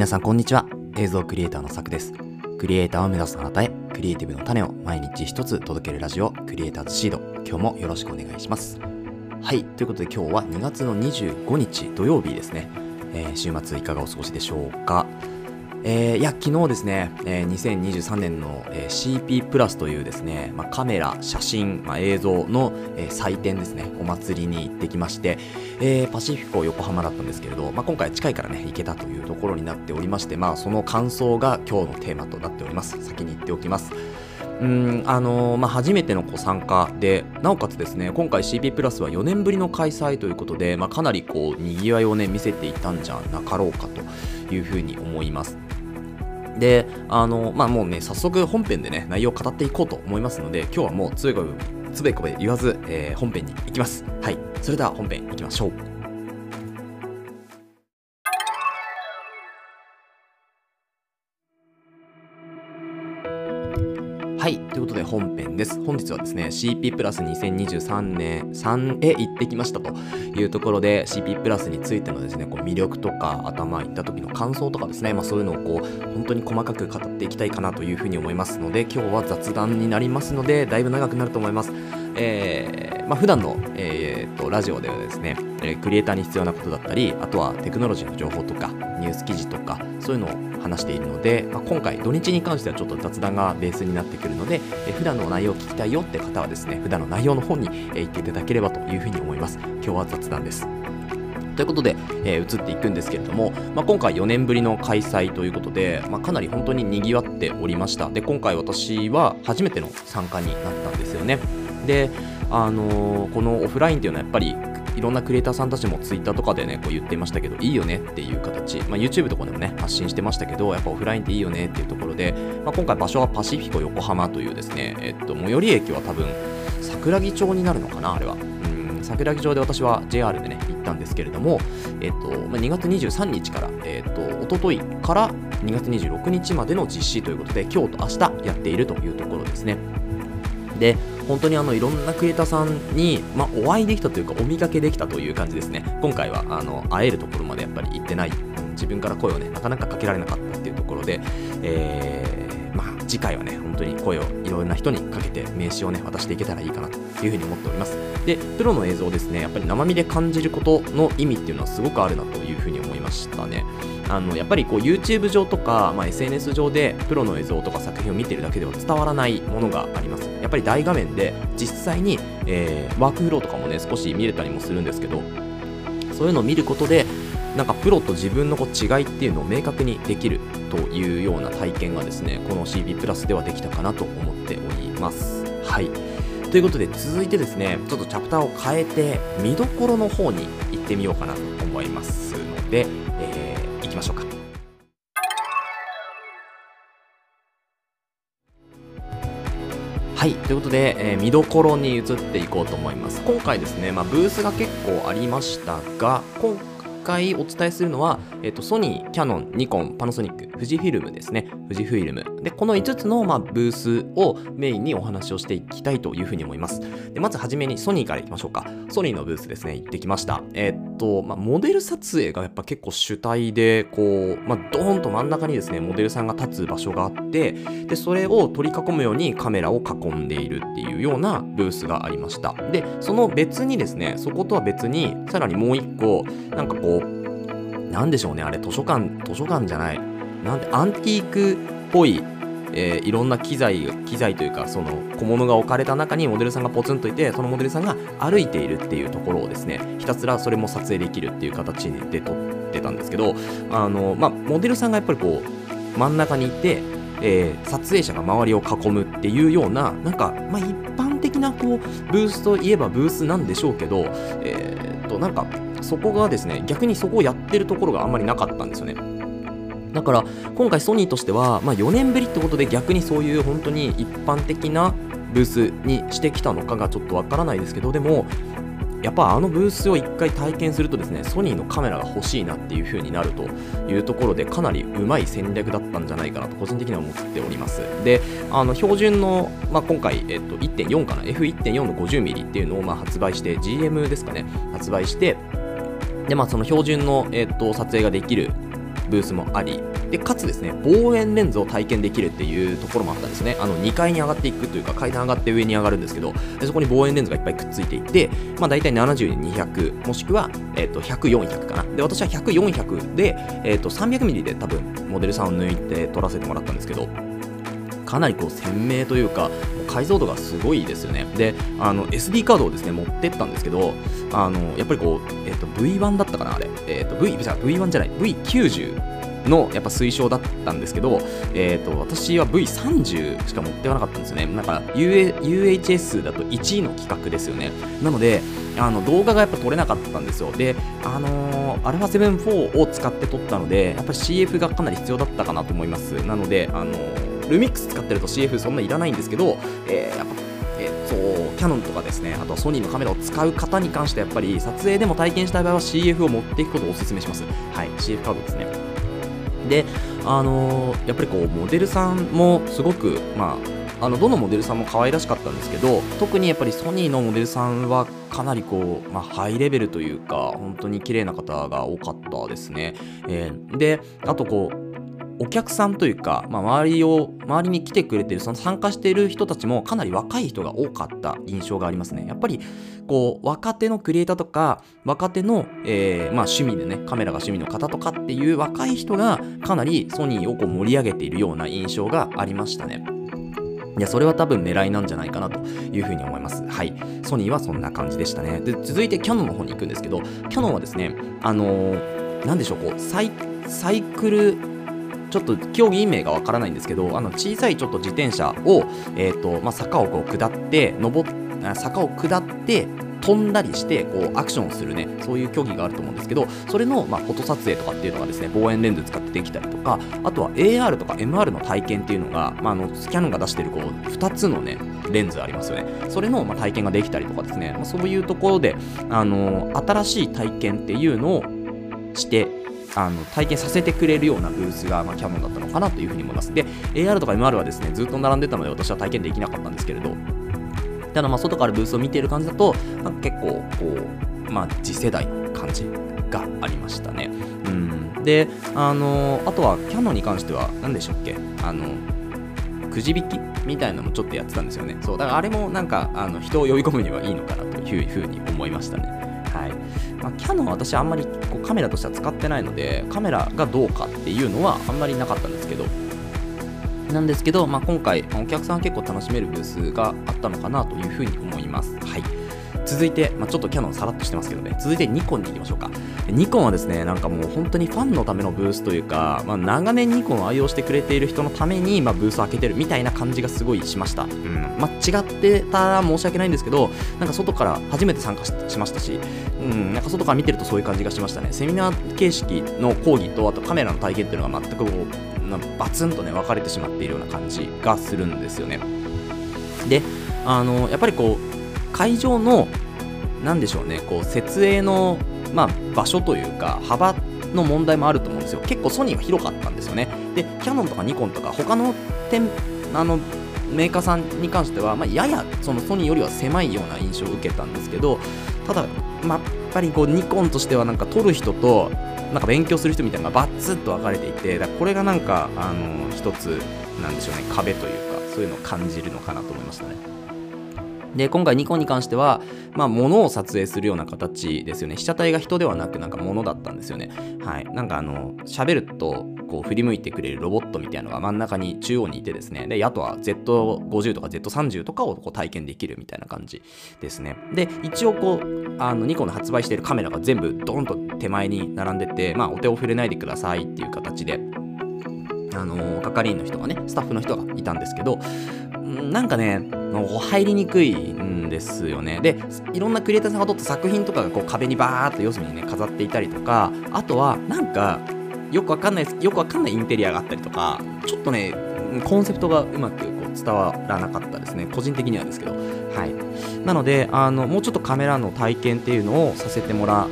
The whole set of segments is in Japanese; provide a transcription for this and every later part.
皆さんこんにちは。映像クリエイターのさくです。クリエイターを目指すあなたへクリエイティブの種を毎日一つ届けるラジオクリエイターズシード。今日もよろしくお願いします。はい。ということで今日は2月の25日土曜日ですね、えー、週末いかがお過ごしでしょうか？えー、いや、昨日ですね、えー、2023年の、えー、CP プラスというですね、まあ、カメラ、写真、まあ、映像の、えー、祭典ですね、お祭りに行ってきまして、えー、パシフィコ横浜だったんですけれど、まあ、今回近いからね、行けたというところになっておりまして、まあ、その感想が今日のテーマとなっております。先に言っておきます。うんあのー、まあ、初めてのご参加で、なおかつですね、今回 CP プラスは4年ぶりの開催ということで、まあ、かなりこう、賑わいをね、見せていたんじゃなかろうかというふうに思います。で、あの、まあ、もうね、早速本編でね、内容を語っていこうと思いますので、今日はもうつべこべ、つべこべ言わず、えー、本編に行きます。はい。それでは本編行きましょう。はい。ということで本編です。本日はですね、CP プラス2023年3へ行ってきましたというところで、CP プラスについてのですね、こう魅力とか、頭行った時の感想とかですね、まあそういうのをこう、本当に細かく語っていきたいかなというふうに思いますので、今日は雑談になりますので、だいぶ長くなると思います。えー、まあ普段の、えー、と、ラジオではですね、えクリエイターに必要なことだったり、あとはテクノロジーの情報とか、ニュース記事とか、そういうのを話しているので、まあ、今回土日に関してはちょっと雑談がベースになってくるので、え普段の内容を聞きたいよって方はですね、普段の内容の方に、え行っていただければというふうに思います。今日は雑談です。ということで、えー、移っていくんですけれども、まあ、今回4年ぶりの開催ということで、まあ、かなり本当に賑わっておりました。で、今回私は初めての参加になったんですよね。で、あのー、このオフラインっていうのはやっぱりいろんなクリエイターさんたちも Twitter とかでね、こう言ってましたけど、いいよねっていう形、まあ、YouTube とかでもね、発信してましたけど、やっぱオフラインっていいよねっていうところで、まあ、今回場所はパシフィコ横浜というですね、えっと、最寄り駅は多分、桜木町になるのかな、あれは。桜木町で私は JR でね、行ったんですけれども、えっと、まあ、2月23日から、えっと、おとといから2月26日までの実施ということで、今日と明日やっているというところですね。で、本当にあのいろんなクリエイターさんに、まあ、お会いできたというかお見かけできたという感じですね。今回はあの会えるところまでやっぱり行ってない。自分から声をねなかなかかけられなかったっていうところで、えー、まあ、次回はね本当に声をいろんな人にかけて名刺をね渡していけたらいいかなというふうに思っております。でプロの映像ですねやっぱり生身で感じることの意味っていうのはすごくあるなというふうに思いましたね。あのやっぱりこう YouTube 上とか、まあ、SNS 上でプロの映像とか作品を見てるだけでは伝わらないものがあります。やっぱり大画面で実際に、えー、ワークフローとかもね少し見れたりもするんですけどそういうのを見ることでなんかプロと自分のこう違いっていうのを明確にできるというような体験がですねこの CB プラスではできたかなと思っております。はい。ということで続いてですねちょっとチャプターを変えて見どころの方に行ってみようかなと思いますので、えーきましょうかはい、ということで、えー、見どころに移っていこうと思います。今回ですね、まあ、ブースが結構ありましたが、今回お伝えするのは、えっと、ソニー、キャノン、ニコン、パナソニック、富士フィルムですね。富士フィルム。で、この5つの、まあ、ブースをメインにお話をしていきたいというふうに思います。で、まずはじめにソニーからいきましょうか。ソニーのブースですね、行ってきました。えっと、まあ、モデル撮影がやっぱ結構主体で、こう、まあ、ドーンと真ん中にですね、モデルさんが立つ場所があって、で、それを取り囲むようにカメラを囲んでいるっていうようなブースがありました。で、その別にですね、そことは別に、さらにもう一個、なんかこう、なんでしょうね、あれ、図書館、図書館じゃない。なんで、アンティークっぽい、えー、いろんな機材、機材というか、その小物が置かれた中にモデルさんがポツンといて、そのモデルさんが歩いているっていうところをですね、ひたすらそれも撮影できるっていう形で撮ってたんですけど、あの、まあ、モデルさんがやっぱりこう、真ん中にいて、えー、撮影者が周りを囲むっていうような、なんか、まあ、一般的なこうブースといえばブースなんでしょうけど、えー、っと、なんか、そこがですね、逆にそこをやってるところがあんまりなかったんですよね。だから今回ソニーとしては、まあ、4年ぶりってことで逆にそういう本当に一般的なブースにしてきたのかがちょっとわからないですけどでもやっぱあのブースを1回体験するとですねソニーのカメラが欲しいなっていう風になるというところでかなりうまい戦略だったんじゃないかなと個人的には思っております。であの標準の、まあ、今回、えっと、1.4かな？F1.4 の 50mm っていうのをま発売して GM ですかね？発売してでまあその標準の、えっと、撮影ができるブースもありでかつですね望遠レンズを体験できるっていうところもあったんですね。あの2階に上がっていくというか階段上がって上に上がるんですけどでそこに望遠レンズがいっぱいくっついていて、まあ、大体70に200もしくは、えー、と100400かな。で私は100400で、えー、と 300mm で多分モデルさんを抜いて撮らせてもらったんですけどかなりこう鮮明というか解像度がすごいですよねであの SD カードをですね持ってったんですけどあのやっぱりこう、えー、と V1 だったかなあれ、えー、と V じゃ V1 じゃない V90 のやっぱ推奨だったんですけど、えーと、私は V30 しか持ってかなかったんですよね。だから UHS だと1位の企画ですよね。なので、あの動画がやっぱ撮れなかったんですよ。で、あのー、α7 4を使って撮ったので、やっぱり CF がかなり必要だったかなと思います。なので、あのー、ルミックス使ってると CF そんないらないんですけど、えー、やっぱえー、そうキャノンとかですねあとはソニーのカメラを使う方に関してやっぱり撮影でも体験したい場合は CF を持っていくことをお勧めしますはい CF カードですねで、あのー、やっぱりこうモデルさんもすごく、まあ、あのどのモデルさんも可愛らしかったんですけど特にやっぱりソニーのモデルさんはかなりこう、まあ、ハイレベルというか本当に綺麗な方が多かったですね。えー、であとこうお客さんというか、まあ、周りを周りに来てくれてるその参加している人たちもかなり若い人が多かった印象がありますねやっぱりこう若手のクリエイターとか若手の、えー、まあ、趣味でねカメラが趣味の方とかっていう若い人がかなりソニーをこう盛り上げているような印象がありましたねいや、それは多分狙いなんじゃないかなというふうに思います。はい。ソニーはそんな感じでしたね。で、続いてキャノンの方に行くんですけど、キャノンはですね、あのー、なんでしょう、こう、サイサイクルちょっと競技名がわからないんですけど、あの小さいちょっと自転車を、えーとまあ、坂をこう下って、登坂を下って飛んだりしてこうアクションをするねそういう競技があると思うんですけどそれの、まあ、フォト撮影とかっていうのがですね望遠レンズ使ってできたりとかあとは AR とか MR の体験っていうのが、まあ、あのキャンが出してるこう2つのねレンズありますよね。それの、まあ、体験ができたりとかですね、まあ、そういうところであの新しい体験っていうのをしてあの体験させてくれるようなブースが、まあ、キャノンだったのかなというふうに思います。で、AR とか MR はですね、ずっと並んでたので私は体験できなかったんですけれど、ただまあ外からブースを見ている感じだと、なんか結構こう、まあ、次世代の感じがありましたね。うん、で、あのあとはキャノンに関しては何でしたっけあのくじ引きみたいなのもちょっとやってたんですよね。そう、だからあれもなんかあの人を呼び込むにはいいのかなというふうに思いましたね。はい。まあ、キャノン私あんまりこうカメラとしては使ってないので、カメラがどうかっていうのはあんまりなかったんですけど、なんですけど、まあ、今回、お客さん結構楽しめるブースがあったのかなというふうに思います。はい。続いて、まあ、ちょっとキャノンさらっとしてますけどね、続いてニコンに行きましょうか。ニコンはですね、なんかもう本当にファンのためのブースというか、まあ、長年ニコンを愛用してくれている人のために、まあ、ブースを開けてるみたいな感じがすごいしました。うん。まあ、違ってたら申し訳ないんですけど、なんか外から初めて参加しましたし、うん、なんか外から見てるとそういう感じがしましたね。セミナー形式の講義と、あとカメラの体験っていうのが全くこう、バツンとね、分かれてしまっているような感じがするんですよね。で、あの、やっぱりこう、会場の何でしょうねこう設営の、まあ、場所というか幅の問題もあると思うんですよ結構ソニーが広かったんですよねでキヤノンとかニコンとか他の店あのメーカーさんに関しては、まあ、ややそのソニーよりは狭いような印象を受けたんですけどただ、まあ、やっぱりこうニコンとしてはなんか撮る人となんか勉強する人みたいなのがバッツッと分かれていてだこれがなんかあの一つなんでしょうね壁というかそういうのを感じるのかなと思いましたね。で、今回ニコンに関しては、まあ、物を撮影するような形ですよね。被写体が人ではなく、なんか物だったんですよね。はい。なんかあの、喋ると、こう、振り向いてくれるロボットみたいなのが真ん中に中央にいてですね。で、あとは Z50 とか Z30 とかをこう体験できるみたいな感じですね。で、一応こう、あの、ニコンの発売しているカメラが全部ドーンと手前に並んでて、まあ、お手を触れないでくださいっていう形で、あの係員の人がね、スタッフの人がいたんですけど、なんかね、入りにくいんですよね。で、いろんなクリエイターさんが撮った作品とかがこう壁にバーっと四隅にね、飾っていたりとか、あとは、なんか、よくわかんない。よくわかんないインテリアがあったりとか、ちょっとね、コンセプトがうまくこう伝わらなかったですね。個人的にはですけど。はい。なので、あの、もうちょっとカメラの体験っていうのをさせてもら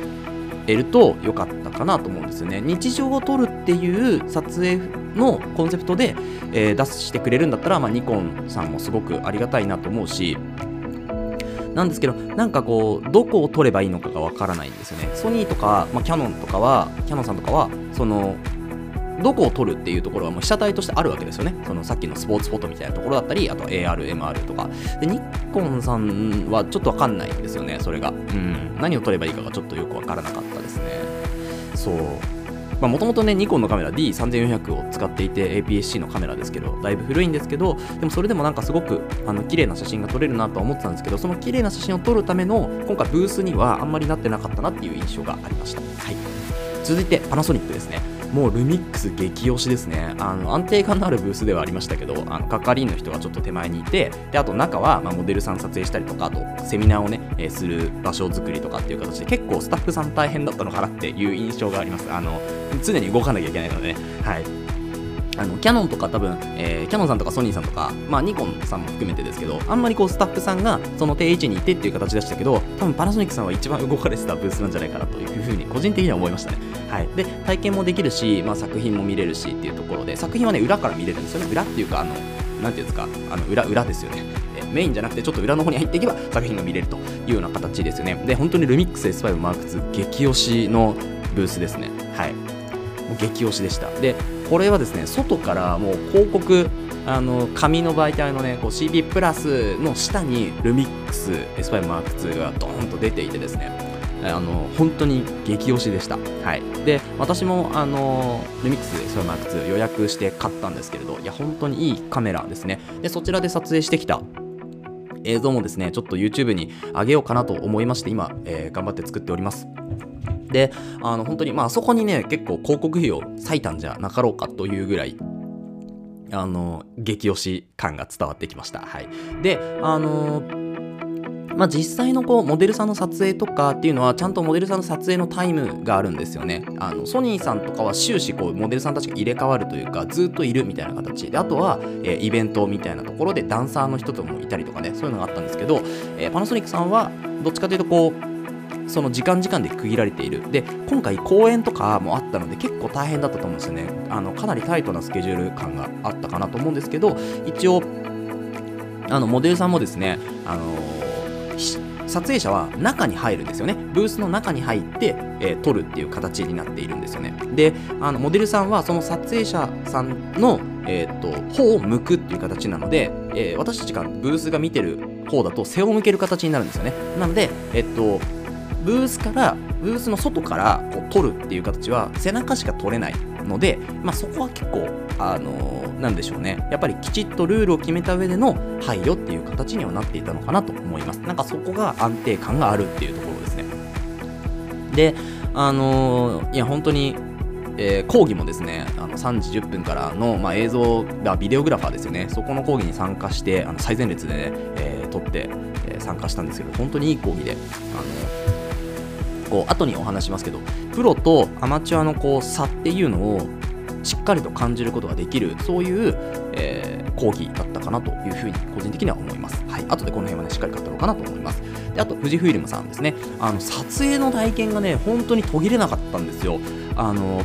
えると良かったかなと思うんですよね。日常を撮るっていう撮影のコンセプトで、えー、出してくれるんだったら、まあ、ニコンさんもすごくありがたいなと思うし、なんですけど、なんかこう、どこを取ればいいのかがわからないんですよね。ソニーとか、まあ、キャノンとかは、キャノンさんとかは、その、どこを撮るっていうところはもう被写体としてあるわけですよね。そのさっきのスポーツフォトみたいなところだったり、あと AR、MR とか。で、ニッコンさんはちょっとわかんないんですよね、それが。うん。何を撮ればいいかがちょっとよくわからなかったですね。そう。もともとね、ニコンのカメラ D3400 を使っていて APS-C のカメラですけど、だいぶ古いんですけど、でもそれでもなんかすごくあの綺麗な写真が撮れるなとは思ってたんですけど、その綺麗な写真を撮るための今回ブースにはあんまりなってなかったなっていう印象がありました。はい。続いてパナソニックですね。もうルミックス激推しですね。あの安定感のあるブースではありましたけど、あの係員の人がちょっと手前にいて、であと中はまモデルさん撮影したりとか、あとセミナーをね、えー、する場所作りとかっていう形で、結構スタッフさん大変だったのかなっていう印象があります。あの常に動かなきゃいけないのでね。はい。あのキャノンとか多分、えー、キャノンさんとかソニーさんとか、まあ、ニコンさんも含めてですけど、あんまりこうスタッフさんがその定位置にいてっていう形でしたけど、多分パナソニックさんは一番動かれてたブースなんじゃないかなというふうに個人的には思いましたね。はい、で体験もできるし、まあ、作品も見れるしっていうところで、作品はね、裏から見れるんですよね。裏っていうか、あの、なんていうんですか、あの裏、裏ですよね。メインじゃなくてちょっと裏の方に入っていけば作品が見れるというような形ですよね。で、本当にルミックス S5 マーク2激推しのブースですね。はい。もう激推しでした。で、これはですね外からもう広告あの紙の媒体のねこう CP プラスの下にルミックス S5 マーク2がドーンと出ていてですねあの本当に激推しでした。はい、で私もあのルミックス S5 マーク2予約して買ったんですけれどいや本当にいいカメラですね。でそちらで撮影してきた映像もですねちょっと YouTube に上げようかなと思いまして今、えー、頑張って作っております。で、あの、本当に、まあ、そこにね、結構広告費を割いたんじゃなかろうかというぐらい、あの、激推し感が伝わってきました。はい。で、あのまあ、実際のこうモデルさんの撮影とかっていうのはちゃんとモデルさんの撮影のタイムがあるんですよね。あのソニーさんとかは終始こうモデルさんたちが入れ替わるというかずっといるみたいな形であとは、えー、イベントみたいなところでダンサーの人ともいたりとかねそういうのがあったんですけど、えー、パナソニックさんはどっちかというとこうその時間時間で区切られている。で、今回公演とかもあったので結構大変だったと思うんですよね。あの、かなりタイトなスケジュール感があったかなと思うんですけど、一応、あの、モデルさんもですね、あの撮影者は中に入るんですよね。ブースの中に入って、えー、撮るっていう形になっているんですよね。で、あのモデルさんはその撮影者さんの、えー、っと方を向くっていう形なので、えー、私たちがブースが見てる方だと背を向ける形になるんですよね。なので、えっと、ブースからブースの外からこう撮るっていう形は背中しか撮れないので、まあ、そこは結構あのー、なんでしょうね。やっぱりきちっとルールを決めた上での配慮っていう形にはなっていたのかなと思います。なんかそこが安定感があるっていうところですね。であのー、いや本当にえー、講義もですねあの3時10分からの、まあ、映像がビデオグラファーですよね。そこの講義に参加してあの最前列でね、えー、撮って、えー、参加したんですけど本当にいい講義であのこう後にお話しますけどプロとアマチュアのこう差っていうのをしっかりと感じることができるそういう、えー、講義だったかなというふうに個人的には思います。はい、後でこの辺はねしっかり語ろうかなと思います。であと富士フイルムさんですねあの撮影の体験がね本当に途切れなかったんですよ。あの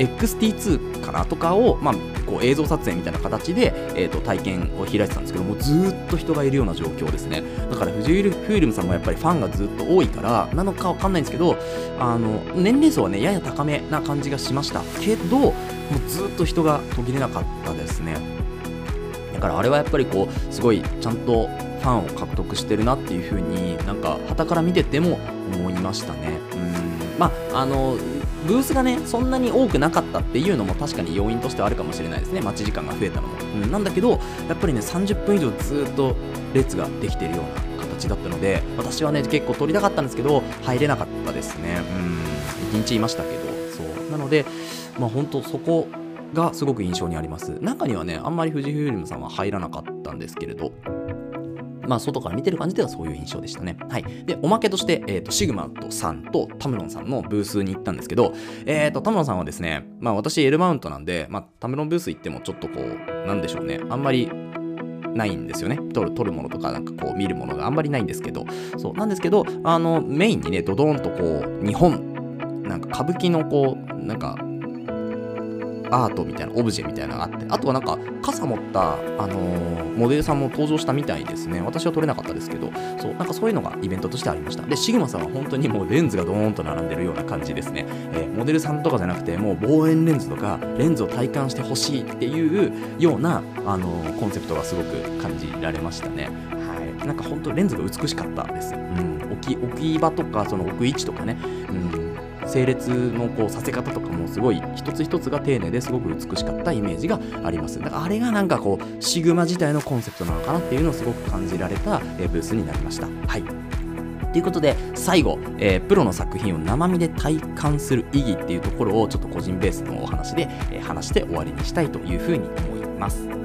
XT2 かなとかを、まあ、こう映像撮影みたいな形で、えー、と体験を開いてたんですけどもずっと人がいるような状況ですね。だから藤井フィルムさんもやっぱりファンがずっと多いからなのかわかんないんですけどあの年齢層はねやや高めな感じがしました。けどもうずっと人が途切れなかったですね。だからあれはやっぱりこうすごいちゃんとファンを獲得してるなっていう風になんか旗から見てても思いましたね。うん。まああのブースがね、そんなに多くなかったっていうのも確かに要因としてはあるかもしれないですね。待ち時間が増えたのも。うん、なんだけど、やっぱりね、30分以上ずっと列ができてるような形だったので、私はね、結構撮りたかったんですけど、入れなかったですね。うん、1日いましたけど、そう。なので、まあ本当そこがすごく印象にあります。中にはね、あんまり富士フイルムさんは入らなかったんですけれど、まあ、外から見てる感じではそういう印象でしたね。はい。で、おまけとして、えっ、ー、と、シグマとさんとタムロンさんのブースに行ったんですけど、えっ、ー、と、タムロンさんはですね、まあ、私 L マウントなんで、まあ、タムロンブース行ってもちょっとこう、なんでしょうね、あんまりないんですよね。撮る、撮るものとか、なんかこう、見るものがあんまりないんですけど、そう、なんですけど、あの、メインにね、ドドーンとこう、日本、なんか歌舞伎のこう、なんか、アートみたいなオブジェみたいなのがあってあとはなんか傘持った、あのー、モデルさんも登場したみたいですね。私は撮れなかったですけどそうなんかそういうのがイベントとしてありました。でシグマさんは本当にもうレンズがドーンと並んでるような感じですね、えー、モデルさんとかじゃなくてもう望遠レンズとかレンズを体感してほしいっていうような、あのー、コンセプトがすごく感じられましたね。はい。なんか本当レンズが美しかったです、うん、置き置き場とかその置く位置とかね、うん。整列のこうさせ方とかもすごい一つ一つが丁寧ですごく美しかったイメージがあります。だからあれがなんかこうシグマ自体のコンセプトなのかなっていうのをすごく感じられた、えブースになりました。はい。ということで最後、えー、プロの作品を生身で体感する意義っていうところをちょっと個人ベースのお話で、えー、話して終わりにしたいというふうに思います。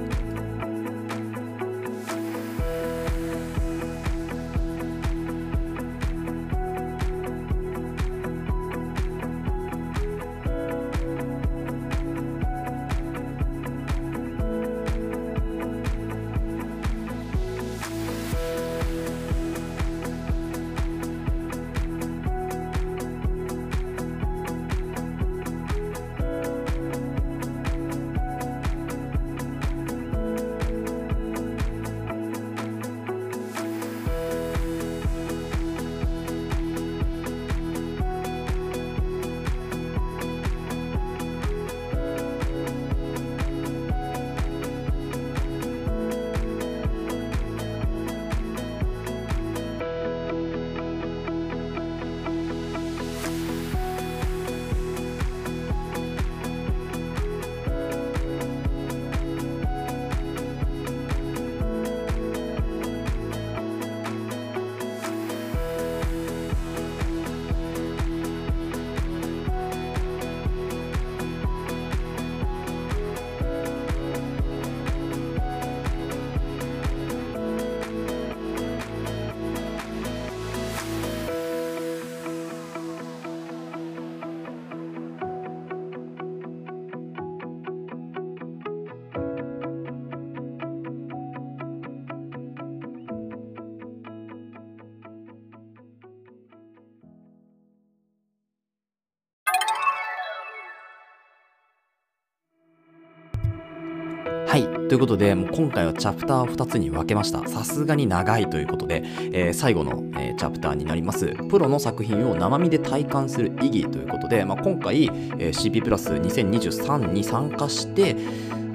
ということで、もう今回はチャプターを2つに分けました。さすがに長いということで、えー、最後の、えー、チャプターになります。プロの作品を生身で体感する意義ということで、まあ、今回、えー、CP プラス2023に参加して、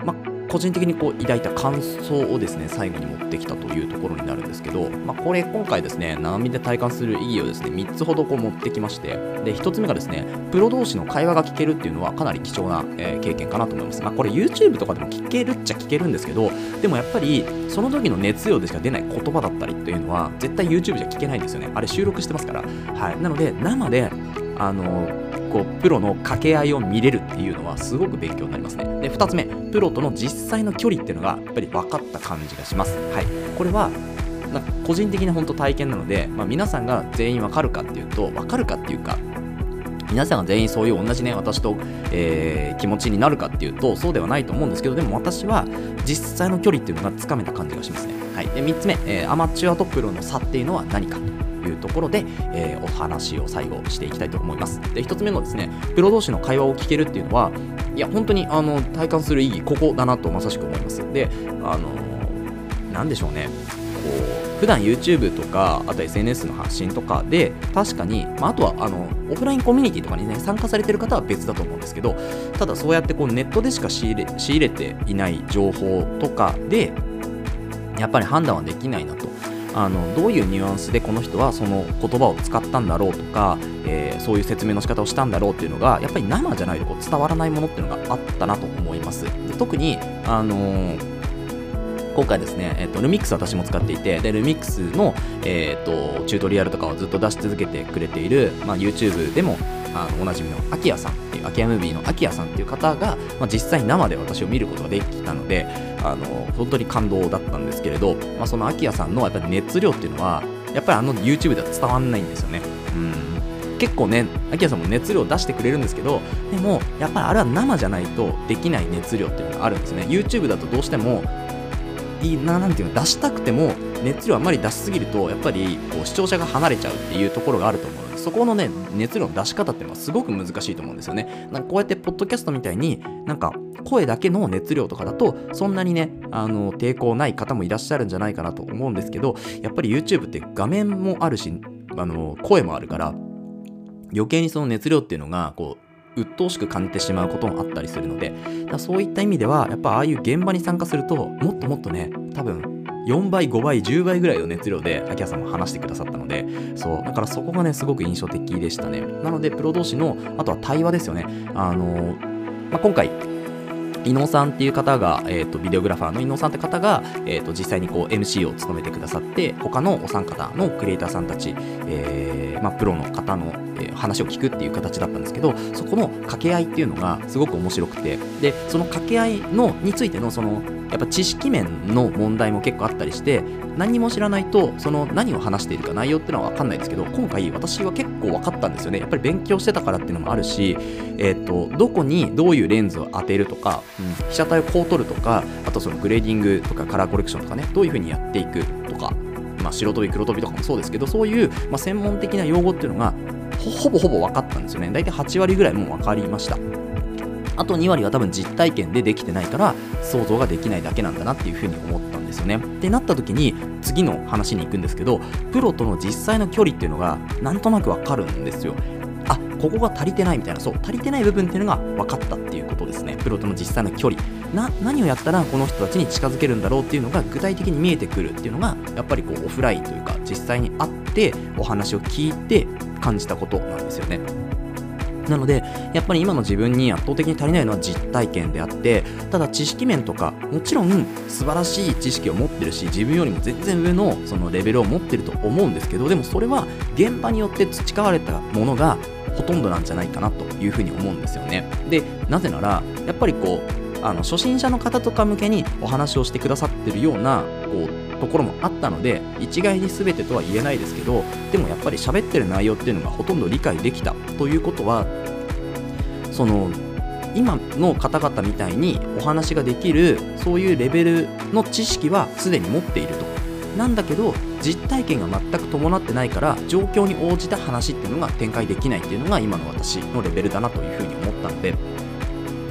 まあ個人的にこう抱いた感想をですね最後に持ってきたというところになるんですけど、まあ、これ今回ですね生身で体感する意義をですね3つほどこう持ってきましてで1つ目がですねプロ同士の会話が聞けるっていうのはかなり貴重な、えー、経験かなと思います、まあ、これ YouTube とかでも聞けるっちゃ聞けるんですけどでもやっぱりその時の熱量でしか出ない言葉だったりっていうのは絶対 YouTube じゃ聞けないんですよね。あれ収録してますから。はい。なので生であのこうプロの掛け合いを見れるっていうのはすごく勉強になりますね。で、2つ目、プロとの実際の距離っていうのがやっぱり分かった感じがします。はい。これはなんか個人的な本当体験なので、まあ、皆さんが全員わかるかっていうと、わかるかっていうか、皆さんが全員そういう同じね、私と、えー、気持ちになるかっていうと、そうではないと思うんですけど、でも私は実際の距離っていうのがつかめた感じがしますね。はい。で、3つ目、えー、アマチュアとプロの差っていうのは何かと。いうところで、えー、お話を最後していきたいと思います。で、1つ目のですね、プロ同士の会話を聞けるっていうのは、いや、本当にあの体感する意義、ここだなとまさしく思います。で、あのー、でしょうね、こう、普段 YouTube とか、あと SNS の発信とかで、確かに、まあ、あとはあのオフラインコミュニティとかにね、参加されてる方は別だと思うんですけど、ただそうやってこうネットでしか仕入れ仕入れていない情報とかで、やっぱり判断はできないなと。あのどういうニュアンスでこの人はその言葉を使ったんだろうとか、えー、そういう説明の仕方をしたんだろうっていうのがやっぱり生じゃないとこう伝わらないものっていうのがあったなと思います。で特にあのー今回ですね、えっ、と、ルミックス私も使っていて、で、ルミックスの、えっ、と、チュートリアルとかをずっと出し続けてくれている、まあ、YouTube でも、あのおなじみのアキヤさんっていうアキヤムービーのアキヤさんっていう方が、まあ、実際生で私を見ることができたのであの本当に感動だったんですけれど、まあ、そのアキヤさんのやっぱり熱量っていうのはやっぱりあの YouTube では伝わんないんですよね。うん結構ね、アキラさんも熱量出してくれるんですけど、でも、やっぱりあれは生じゃないとできない熱量っていうのがあるんですね。YouTube だとどうしても、いいな、なんていうの、出したくても、熱量あんまり出しすぎると、やっぱりこう視聴者が離れちゃうっていうところがあるそこのね熱量の出し方っていうのはすごく難しいと思うんですよね。なんかこうやってポッドキャストみたいになんか声だけの熱量とかだとそんなにねあの抵抗ない方もいらっしゃるんじゃないかなと思うんですけどやっぱり YouTube って画面もあるしあの声もあるから余計にその熱量っていうのがこう鬱陶しく感じてしまうこともあったりするのでだそういった意味ではやっぱああいう現場に参加するともっともっとね多分4倍5倍10倍ぐらいの熱量で秋葉さんも話してくださったのでそうだからそこがねすごく印象的でしたね。なのでプロ同士のあとは対話ですよね。あの、まあ、今回伊野さんっていう方が、えーと、ビデオグラファーの伊野さんって方が、えーと、実際にこう MC を務めてくださって他のお三方のクリエイターさんたち、えーまあ、プロの方の、えー、話を聞くっていう形だったんですけどそこの掛け合いっていうのがすごく面白くてでその掛け合いのについてのそのやっぱ知識面の問題も結構あったりして何も知らないとその何を話しているか内容ってのは分かんないですけど今回私は結構分かったんですよね。やっぱり勉強してたからっていうのもあるし、えーと、どこにどういうレンズを当てるとか、うん、被写体をこう撮るとかあとそのグレーディングとかカラーコレクションとかねどういう風にやっていくとかまあ、白飛び黒飛びとかもそうですけどそういう、まあ、専門的な用語っていうのがほぼほぼ分かったんですよね。大体8割ぐらいもう分かりました。あと2割は多分実体験でできてないから想像ができないだけなんだなっていうふうに思ったんですよね。ってなった時に次の話に行くんですけどプロとの実際の距離っていうのがなんとなくわかるんですよ。あここが足りてないみたいなそう足りてない部分っていうのが分かったっていうことですねプロとの実際の距離な何をやったらこの人たちに近づけるんだろうっていうのが具体的に見えてくるっていうのがやっぱりこうオフラインというか実際に会ってお話を聞いて感じたことなんですよね。なので、やっぱり今の自分に圧倒的に足りないのは実体験であって、ただ知識面とか、もちろん素晴らしい知識を持ってるし、自分よりも全然上のそのレベルを持ってると思うんですけど、でもそれは現場によって培われたものがほとんどなんじゃないかなというふうに思うんですよね。で、なぜなら、やっぱりこう、あの初心者の方とか向けにお話をしてくださってるようなこうところもあったので一概に全てとは言えないですけどでもやっぱり喋ってる内容っていうのがほとんど理解できたということはその今の方々みたいにお話ができるそういうレベルの知識はすでに持っていると。なんだけど実体験が全く伴ってないから状況に応じた話っていうのが展開できないっていうのが今の私のレベルだなというふうに思ったので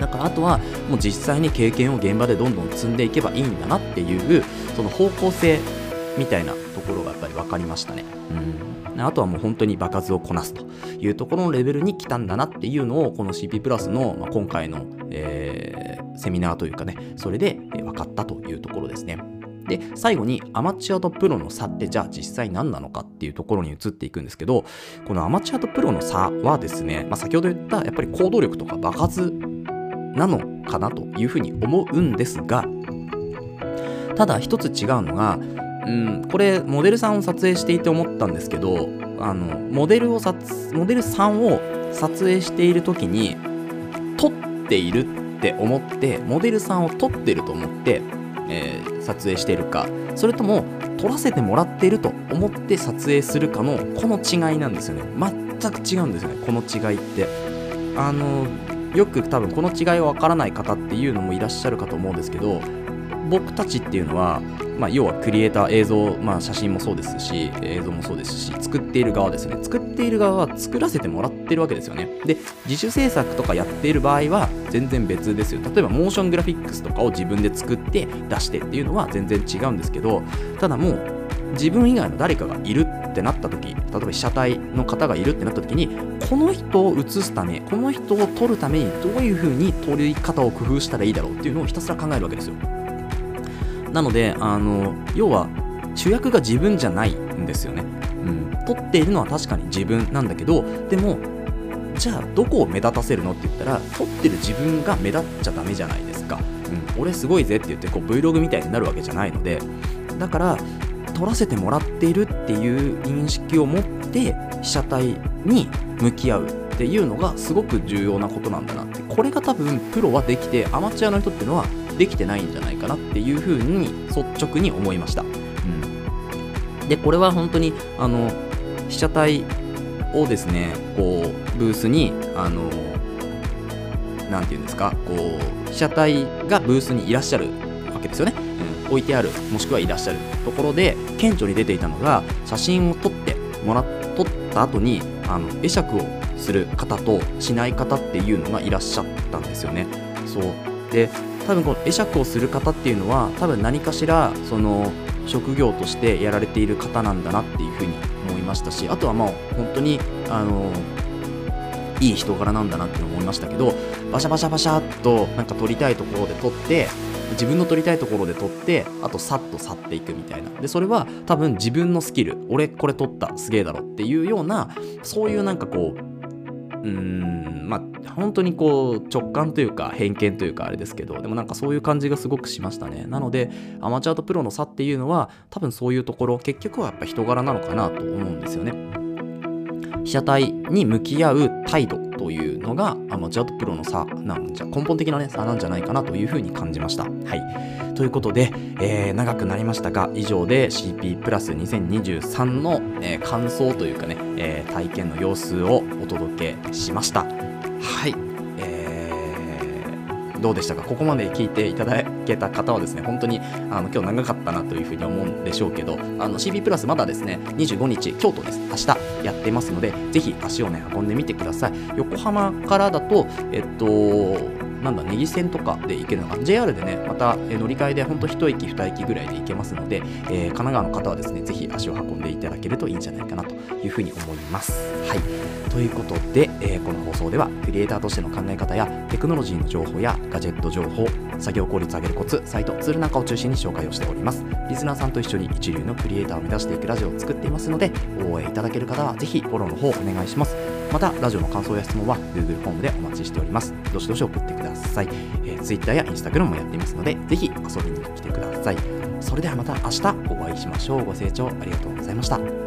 だからあとはもう実際に経験を現場でどんどん積んでいけばいいんだなっていうその方向性みたいなところがやっぱり分かりましたね。うんあとはもう本当に場数をこなすというところのレベルに来たんだなっていうのをこの CP プラスの、ま、今回の、えー、セミナーというかねそれで分かったというところですね。で最後にアマチュアとプロの差ってじゃあ実際何なのかっていうところに移っていくんですけどこのアマチュアとプロの差はですね、まあ、先ほど言ったやっぱり行動力とか場数なのかなというふうに思うんですがただ一つ違うのがうんこれモデルさんを撮影していて思ったんですけどあのモデルを撮モデルさんを撮影している時に撮っているって思ってモデルさんを撮ってると思って、えー、撮影しているかそれとも撮らせてもらっていると思って撮影するかのこの違いなんですよね。全く違うんですよねこの違いって。あのよく多分この違いは分からない方っていうのもいらっしゃるかと思うんですけど僕たちっていうのは、まあ、要はクリエイター映像、まあ、写真もそうですし映像もそうですし作っている側ですね。作っている側は作らせてもらってるわけですよね。で自主制作とかやっている場合は全然別ですよ。例えばモーショングラフィックスとかを自分で作って出してっていうのは全然違うんですけどただもう自分以外の誰かがいるってなった時例えば被写体の方がいるってなった時にこの人を映すためこの人を撮るためにどういう風に撮り方を工夫したらいいだろうっていうのをひたすら考えるわけですよ。なのであの要は主役が自分じゃないんですよね、うん、撮っているのは確かに自分なんだけどでもじゃあどこを目立たせるのって言ったら撮ってる自分が目立っちゃダメじゃないですか、うん、俺すごいぜって言ってこう Vlog みたいになるわけじゃないのでだから撮らせてもらっているっていう認識を持って被写体に向き合うっていうのがすごく重要なことなんだなって。これが多分プロはできてアマチュアの人っていうのはできてないんじゃないかなっていうふうに率直に思いました、うん、でこれは本当にあの被写体をですねこうブースにあの何て言うんですかこう被写体がブースにいらっしゃるわけですよね。置いてあるもしくはいらっしゃるところで顕著に出ていたのが写真を撮ってもら撮った後にあの会釈をする方としない方っていうのがいらっしゃったんですよね。そうで多分この会釈をする方っていうのは多分何かしらその職業としてやられている方なんだなっていうふうに思いましたしあとはまあ本当にあのいい人柄なんだなって思いましたけどバシャバシャバシャっとなんか撮りたいところで撮って自分の撮りたいところで撮ってあとさっと去っていくみたいな。でそれは多分自分のスキル。俺これ撮った。すげえだろっていうようなそういうなんかこううーんまあ本当にこう直感というか偏見というかあれですけどでもなんかそういう感じがすごくしましたね。なのでアマチュアとプロの差っていうのは多分そういうところ結局はやっぱ人柄なのかなと思うんですよね。被写体に向き合う態度というのがアマチュアとプロの差なんじゃ根本的な、ね、差なんじゃないかなというふうに感じました。はい、ということで、えー、長くなりましたが以上で CP プラス2023の、えー、感想というかね、えー、体験の様子をお届けしました。はいどうでしたか？ここまで聞いていただけた方はですね、本当にあの今日長かったなというふうに思うんでしょうけど、あの CB プラスまだですね、25日、京都です。明日やってますので、ぜひ足をね、運んでみてください。横浜からだと、えっと、なんだ、ネギ線とかで行けるのか JR でね、また、え乗り換えでほんと1駅、2駅ぐらいで行けますので、えー、神奈川の方はですね、ぜひ足を運んでいただけるといいんじゃないかなというふうに思います。はい。ということで、えー、この放送では、クリエイターとしての考え方や、テクノロジーの情報や、ガジェット情報、作業効率上げるコツ、サイト、ツールなんかを中心に紹介をしております。リスナーさんと一緒に一流のクリエイターを目指していくラジオを作っていますので、応援いただける方は、ぜひフォローの方お願いします。また、ラジオの感想や質問は Google フォームでお待ちしております。どしどし送ってください。えー、Twitter や Instagram もやっていますので、ぜひ遊びに来てください。それではまた明日お会いしましょう。ご清聴ありがとうございました。